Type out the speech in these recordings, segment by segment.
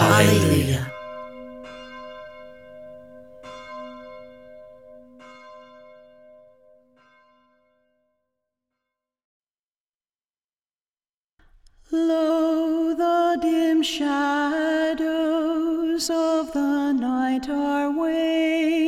Alleluia. Lo, the dim shadows of the night are waning,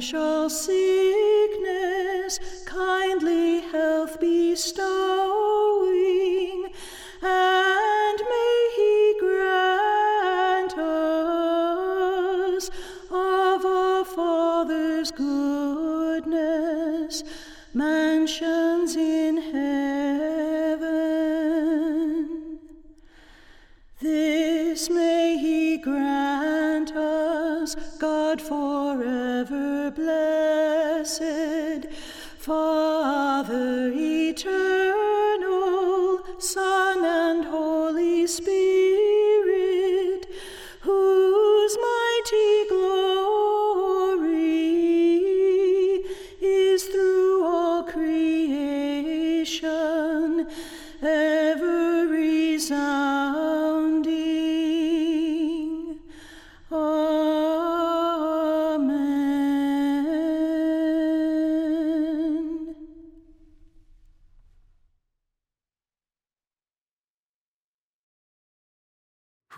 banish all sickness, kindly health bestowing, blessed,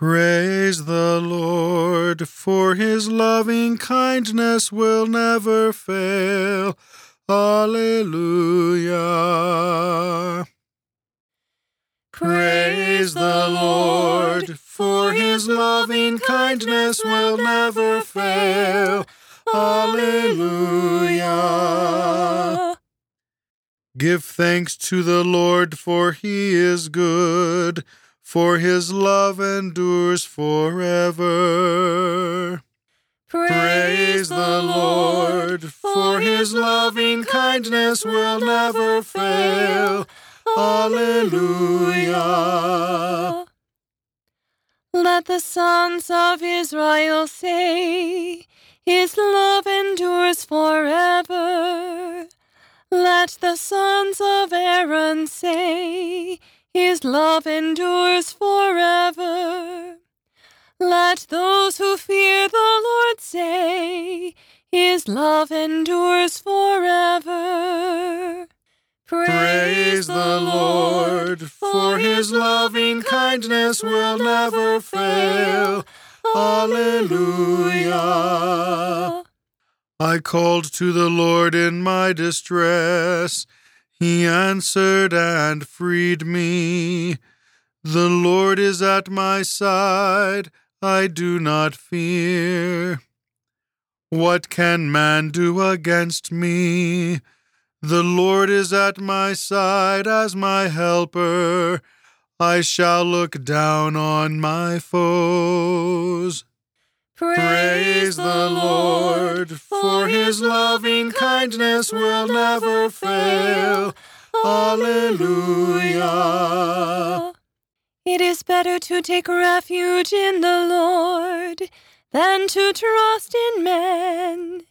Praise the Lord, for his loving kindness will never fail. Alleluia. Praise the Lord, for his loving kindness will never fail. Alleluia. Give thanks to the Lord, for he is good, for his love endures forever. Praise the Lord, for his loving kindness will never fail. Alleluia. Let the sons of Israel say, His love endures forever. Let the sons of Aaron say, His love endures forever. Let those who fear the Lord say, His love endures forever. Praise the Lord, for his loving kindness will never fail. Alleluia. I called to the Lord in my distress. He answered and freed me. The Lord is at my side. I do not fear. What can man do against me? The Lord is at my side as my helper. I shall look down on my foes. Kindness will never fail. Alleluia. It is better to take refuge in the Lord than to trust in men.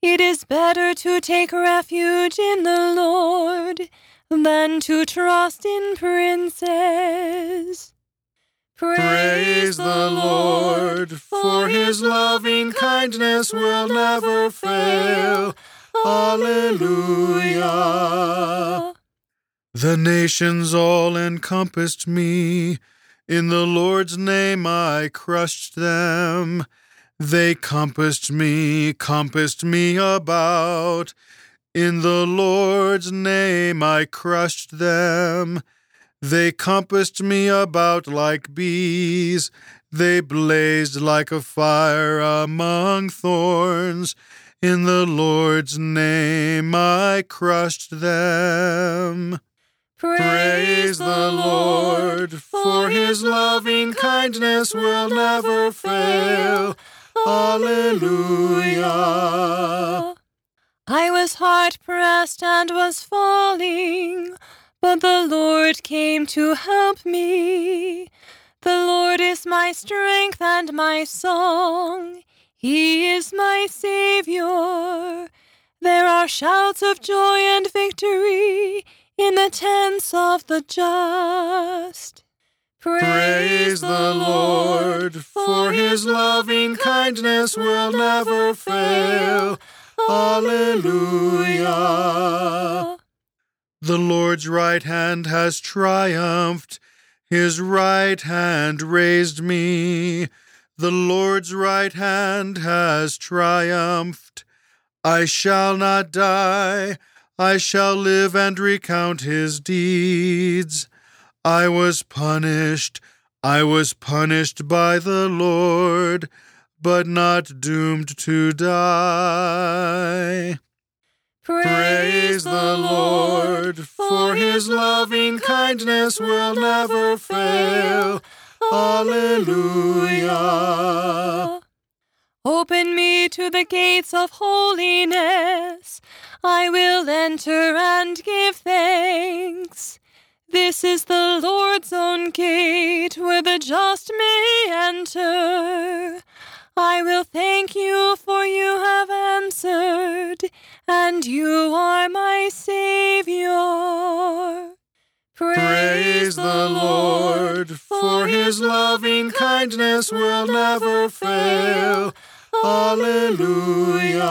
It is better to take refuge in the Lord than to trust in princes. Praise the Lord, for his loving kindness will never fail. Alleluia. The nations all encompassed me. In the Lord's name I crushed them. They compassed me, compassed me about. In the Lord's name I crushed them. They compassed me about like bees. They blazed like a fire among thorns. In the Lord's name I crushed them. Praise the Lord, for his loving kindness will never fail. Alleluia. I was hard pressed and was falling, but the Lord came to help me. The Lord is my strength and my song. He is my Savior. There are shouts of joy and victory in the tents of the just. Praise the Lord, for his loving kindness will never fail. Alleluia. The Lord's right hand has triumphed. His right hand raised me. The Lord's right hand has triumphed. I shall not die. I shall live and recount his deeds. I was punished. I was punished by the Lord, but not doomed to die. Praise the Lord, for his loving kindness will never fail. Alleluia. Open me to the gates of holiness. I will enter and give thanks. This is the Lord's own gate where the just may enter. I will thank you, for you have answered, and you are my Savior. Praise the Lord, for his loving kindness will never fail. Alleluia.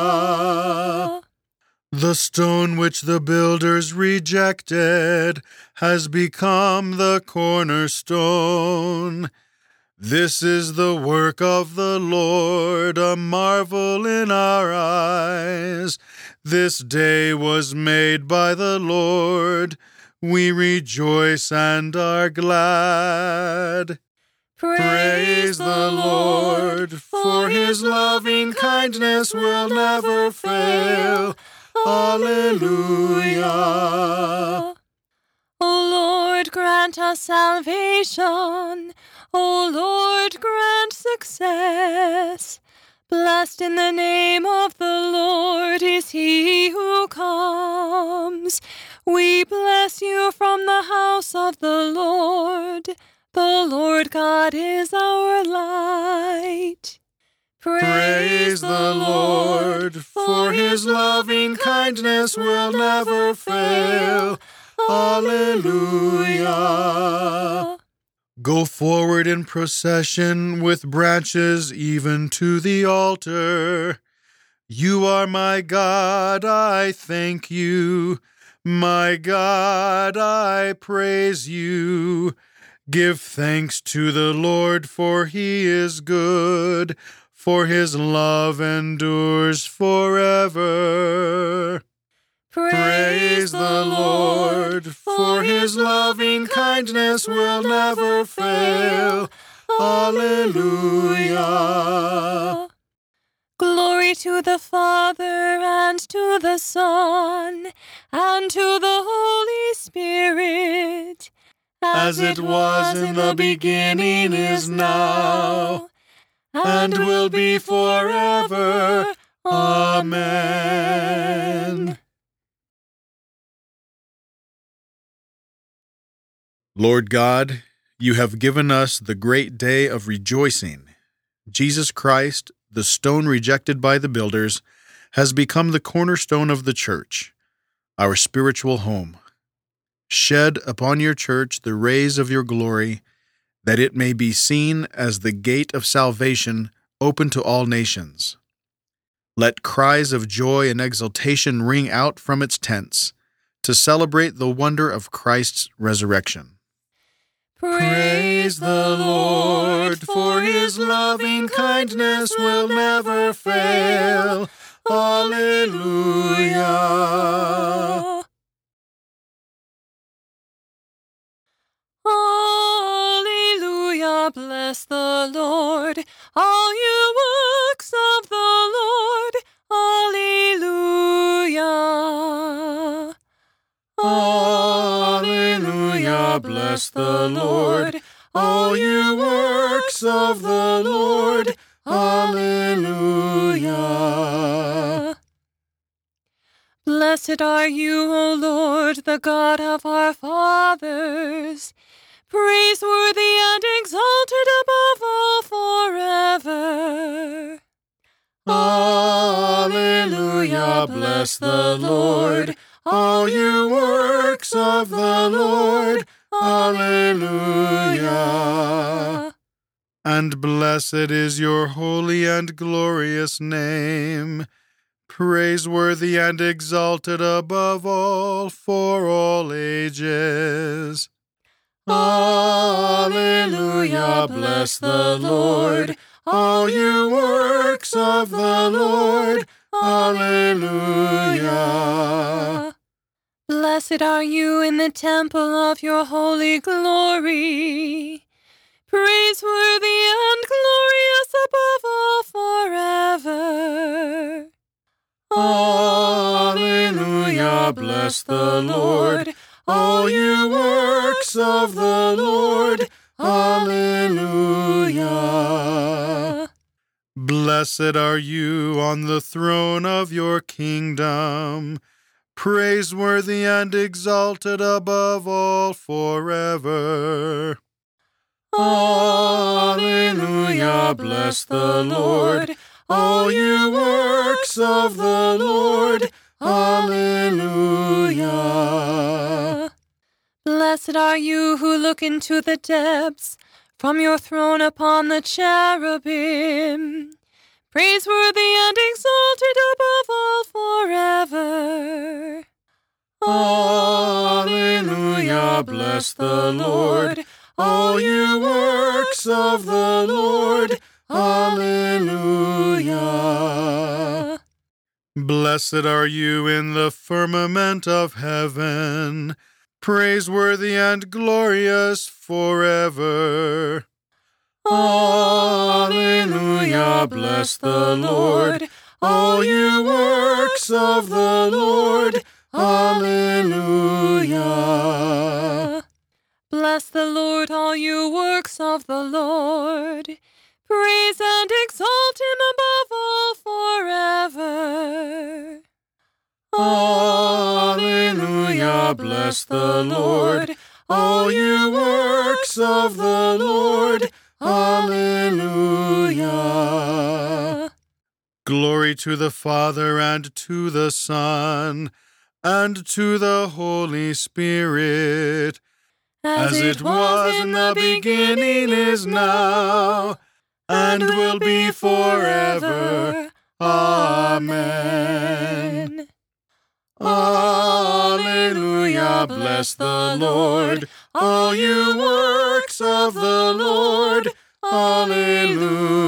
The stone which the builders rejected has become the cornerstone. This is the work of the Lord, a marvel in our eyes. This day was made by the Lord. We rejoice and are glad. Praise the Lord, for his loving kindness will never fail. Alleluia. O Lord, grant us salvation. O Lord, grant success. Blessed in the name of the Lord is he who comes. We bless you from the house of the Lord. The Lord God is our light. Praise the Lord, for his loving kindness will never fail. Alleluia. Go forward in procession with branches even to the altar. You are my God, I thank you. My God, I praise you. Give thanks to the Lord, for he is good, for his love endures forever. Praise the Lord, for his loving kindness will never fail. Alleluia. Glory to the Father and to the Son and to the Holy Spirit. As it was in the beginning, is now, and will be forever. Amen. Lord God, you have given us the great day of rejoicing. Jesus Christ, the stone rejected by the builders, has become the cornerstone of the church, our spiritual home. Shed upon your church the rays of your glory, that it may be seen as the gate of salvation open to all nations. Let cries of joy and exultation ring out from its tents, to celebrate the wonder of Christ's resurrection. Praise the Lord, for his loving kindness will never fail. Alleluia. Alleluia, bless the Lord, all you the Lord, all you works of the Lord. Alleluia. Blessed are you, O Lord, the God of our fathers, praiseworthy and exalted above all forever. Alleluia, bless the Lord, all you works of the Lord. Alleluia. And blessed is your holy and glorious name, praiseworthy and exalted above all for all ages. Alleluia, bless the Lord, all you works of the Lord. Alleluia. Blessed are you in the temple of your holy glory, praiseworthy and glorious above all forever. Alleluia, bless the Lord, all you works of the Lord. Alleluia. Blessed are you on the throne of your kingdom, praiseworthy and exalted above all forever. Alleluia, bless the Lord, all you works of the Lord. Alleluia. Blessed are you who look into the depths from your throne upon the cherubim, praiseworthy and exalted above all forever. Bless the Lord, all you works of the Lord. Alleluia. Blessed are you in the firmament of heaven, praiseworthy and glorious forever. Alleluia, bless the Lord, all you works of the Lord. Alleluia. Bless the Lord, all you works of the Lord. Praise and exalt him above all forever. Alleluia, bless the Lord, all you works of the Lord. Alleluia. Glory to the Father and to the Son and to the Holy Spirit, as it was in the beginning, is now, and will be forever. Amen. Alleluia, bless the Lord, all you works of the Lord. Alleluia.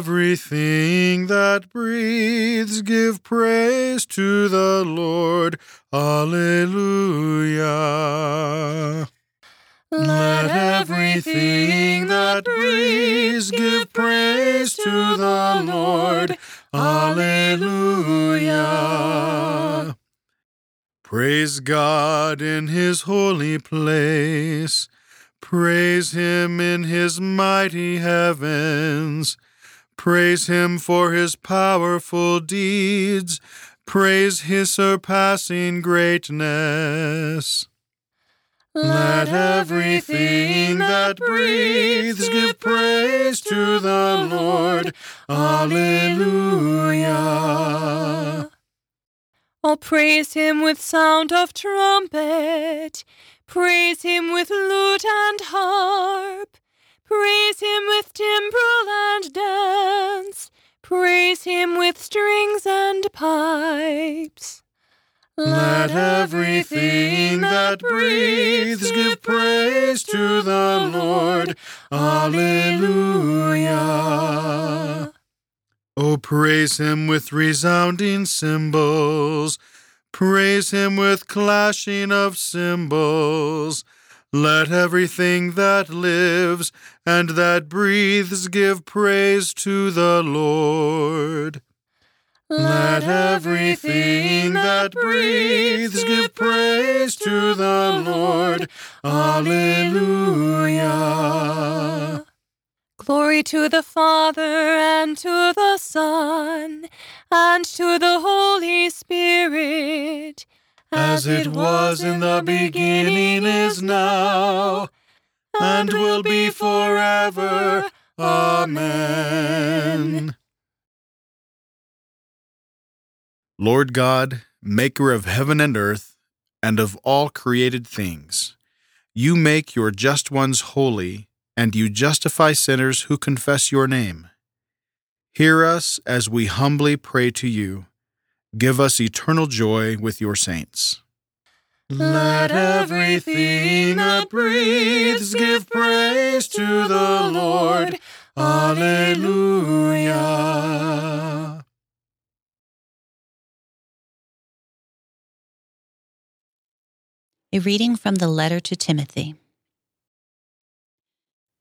Everything that breathes give praise to the Lord. Alleluia. Let everything that breathes give praise to the Lord. Alleluia. Praise God in his holy place. Praise him in his mighty heavens. Praise him for his powerful deeds. Praise his surpassing greatness. Let everything that breathes give praise to the Lord. Alleluia. Oh, praise him with sound of trumpet. Praise him with lute and harp. Praise him with timbrel and dance. Praise him with strings and pipes. Let everything that breathes give praise to the Lord. Alleluia. Oh, praise him with resounding cymbals. Praise him with clashing of cymbals. Let everything that lives and that breathes give praise to the Lord. Let everything that breathes give praise to the Lord. Alleluia. Glory to the Father and to the Son and to the Holy Spirit, As it was in the beginning, is now, and will be forever. Amen. Lord God, maker of heaven and earth, and of all created things, you make your just ones holy, and you justify sinners who confess your name. Hear us as we humbly pray to you. Give us eternal joy with your saints. Let everything that breathes give praise to the Lord. Alleluia. A reading from the letter to Timothy.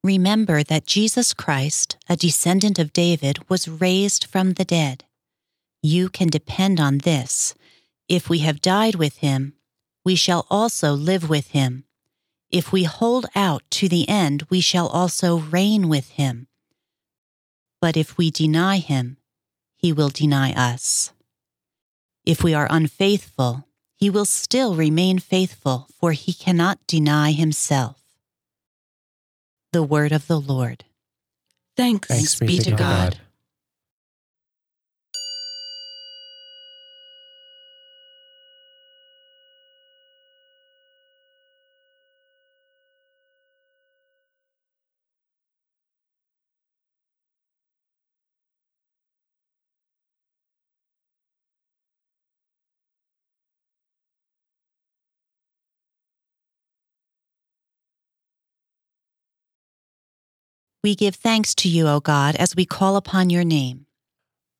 Remember that Jesus Christ, a descendant of David, was raised from the dead. You can depend on this. If we have died with him, we shall also live with him. If we hold out to the end, we shall also reign with him. But if we deny him, he will deny us. If we are unfaithful, he will still remain faithful, for he cannot deny himself. The word of the Lord. Thanks, Thanks be to God. We give thanks to you, O God, as we call upon your name.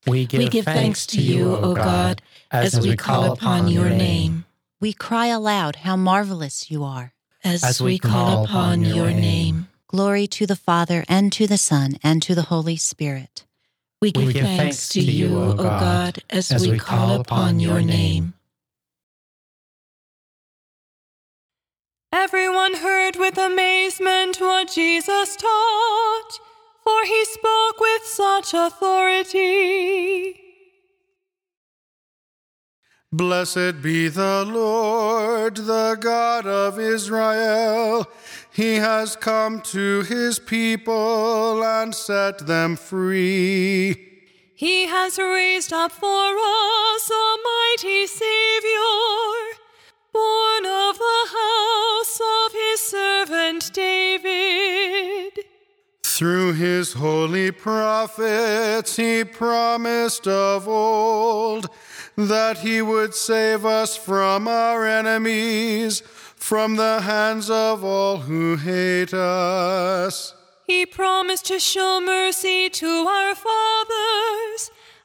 We give, We give thanks to you, O God, as we call upon your name, We cry aloud how marvelous you are. as we call upon your name. Glory to the Father, and to the Son, and to the Holy Spirit. We give thanks to you, O God, as we call upon your name. Everyone heard with amazement what Jesus taught, for he spoke with such authority. Blessed be the Lord, the God of Israel. He has come to his people and set them free. He has raised up for us a mighty Savior, born of the house of his servant David. Through his holy prophets, he promised of old that he would save us from our enemies, from the hands of all who hate us. He promised to show mercy to our fathers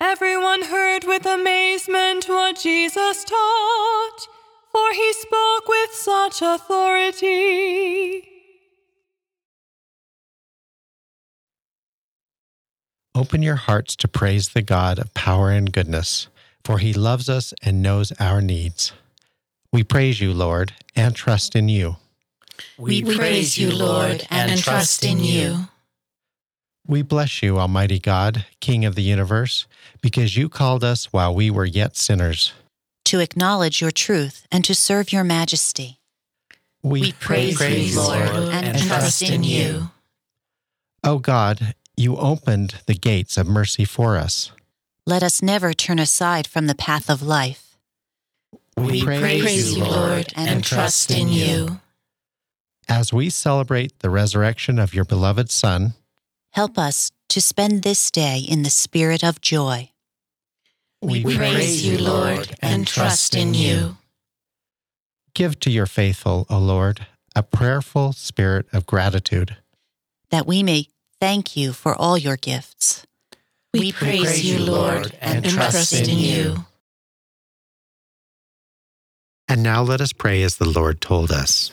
Everyone heard with amazement what Jesus taught, for he spoke with such authority. Open your hearts to praise the God of power and goodness, for he loves us and knows our needs. We praise you, Lord, and trust in you. We praise you, Lord, and trust in you. We bless you, Almighty God, King of the universe, because you called us while we were yet sinners. To acknowledge your truth and to serve your majesty. We praise you, Lord, and trust in you. O God, you opened the gates of mercy for us. Let us never turn aside from the path of life. We praise you, Lord, and trust in you. As we celebrate the resurrection of your beloved Son, Help us to spend this day in the spirit of joy. We praise you, Lord, and trust in you. give to your faithful, O Lord, a prayerful spirit of gratitude. that we may thank you for all your gifts. We praise you, Lord, and trust in you. And now let us pray as the Lord told us.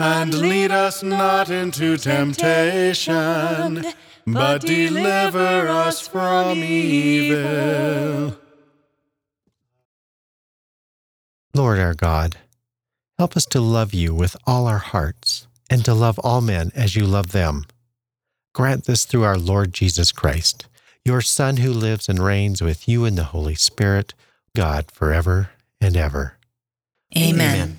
And lead us not into temptation, but deliver us from evil. Lord our God, help us to love you with all our hearts and to love all men as you love them. Grant this through our Lord Jesus Christ, your Son who lives and reigns with you in the Holy Spirit, God, forever and ever. Amen.